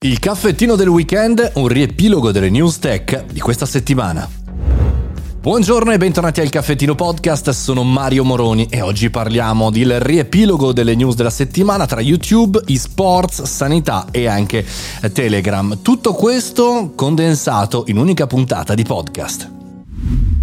Il caffettino del weekend, un riepilogo delle news tech di questa settimana. Buongiorno e bentornati al Caffettino Podcast, sono Mario Moroni e oggi parliamo del riepilogo delle news della settimana tra YouTube, esports, sanità e anche Telegram. Tutto questo condensato in un'unica puntata di podcast.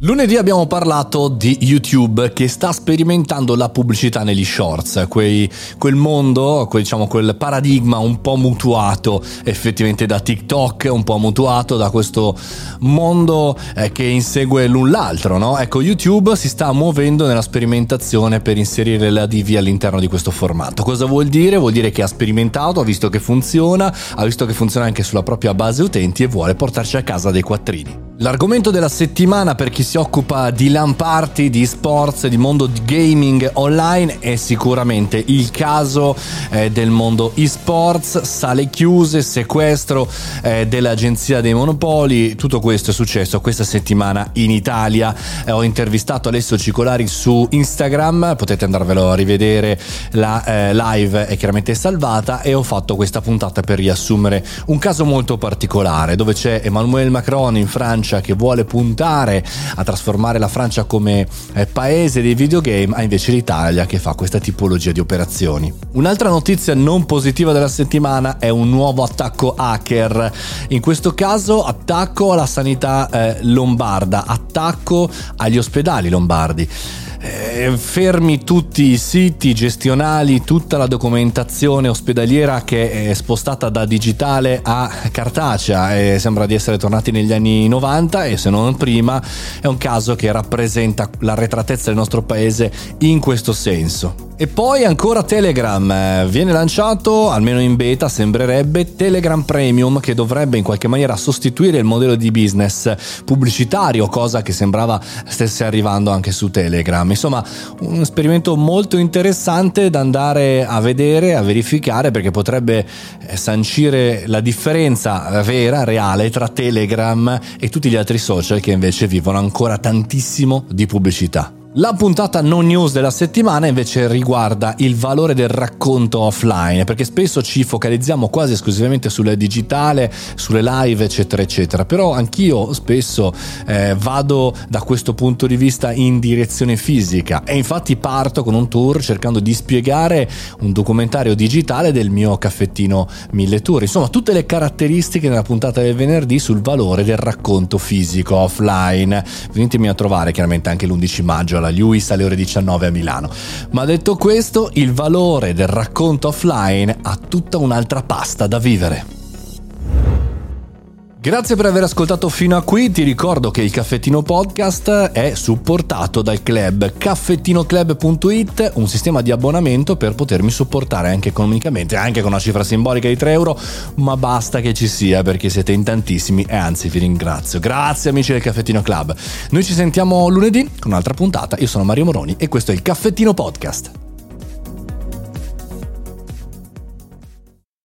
Lunedì abbiamo parlato di YouTube che sta sperimentando la pubblicità negli shorts, quei, quel mondo, quel, diciamo, quel paradigma un po' mutuato effettivamente da TikTok, un po' mutuato da questo mondo eh, che insegue l'un l'altro. No? Ecco, YouTube si sta muovendo nella sperimentazione per inserire la DV all'interno di questo formato. Cosa vuol dire? Vuol dire che ha sperimentato, ha visto che funziona, ha visto che funziona anche sulla propria base utenti e vuole portarci a casa dei quattrini. L'argomento della settimana per chi si occupa di LAN party, di sports, di mondo gaming online è sicuramente il caso eh, del mondo esports, sale chiuse, sequestro eh, dell'agenzia dei monopoli, tutto questo è successo questa settimana in Italia. Eh, ho intervistato Alessio Cicolari su Instagram, potete andarvelo a rivedere, la eh, live è chiaramente salvata e ho fatto questa puntata per riassumere un caso molto particolare dove c'è Emmanuel Macron in Francia Francia che vuole puntare a trasformare la Francia come eh, paese dei videogame, ha invece l'Italia che fa questa tipologia di operazioni. Un'altra notizia non positiva della settimana è un nuovo attacco hacker, in questo caso attacco alla sanità eh, lombarda, attacco agli ospedali lombardi eh, fermi tutti i siti gestionali, tutta la documentazione ospedaliera che è spostata da digitale a cartacea e sembra di essere tornati negli anni 90 e se non prima è un caso che rappresenta l'arretratezza del nostro paese in questo senso. E poi ancora Telegram, eh, viene lanciato, almeno in beta sembrerebbe, Telegram Premium che dovrebbe in qualche maniera sostituire il modello di business pubblicitario, cosa che sembrava stesse arrivando anche su Telegram. Insomma, un esperimento molto interessante da andare a vedere, a verificare, perché potrebbe eh, sancire la differenza vera, reale, tra Telegram e tutti gli altri social che invece vivono ancora tantissimo di pubblicità. La puntata non news della settimana invece riguarda il valore del racconto offline, perché spesso ci focalizziamo quasi esclusivamente sulle digitale, sulle live, eccetera, eccetera. Però anch'io spesso eh, vado da questo punto di vista in direzione fisica e infatti parto con un tour cercando di spiegare un documentario digitale del mio caffettino mille tour. Insomma, tutte le caratteristiche nella puntata del venerdì sul valore del racconto fisico offline. Venitemi a trovare chiaramente anche l'11 maggio alla Lewis alle ore 19 a Milano. Ma detto questo, il valore del racconto offline ha tutta un'altra pasta da vivere. Grazie per aver ascoltato fino a qui, ti ricordo che il Caffettino Podcast è supportato dal club caffettinoclub.it, un sistema di abbonamento per potermi supportare anche economicamente, anche con una cifra simbolica di 3 euro, ma basta che ci sia perché siete in tantissimi e anzi vi ringrazio. Grazie amici del Caffettino Club. Noi ci sentiamo lunedì con un'altra puntata, io sono Mario Moroni e questo è il Caffettino Podcast.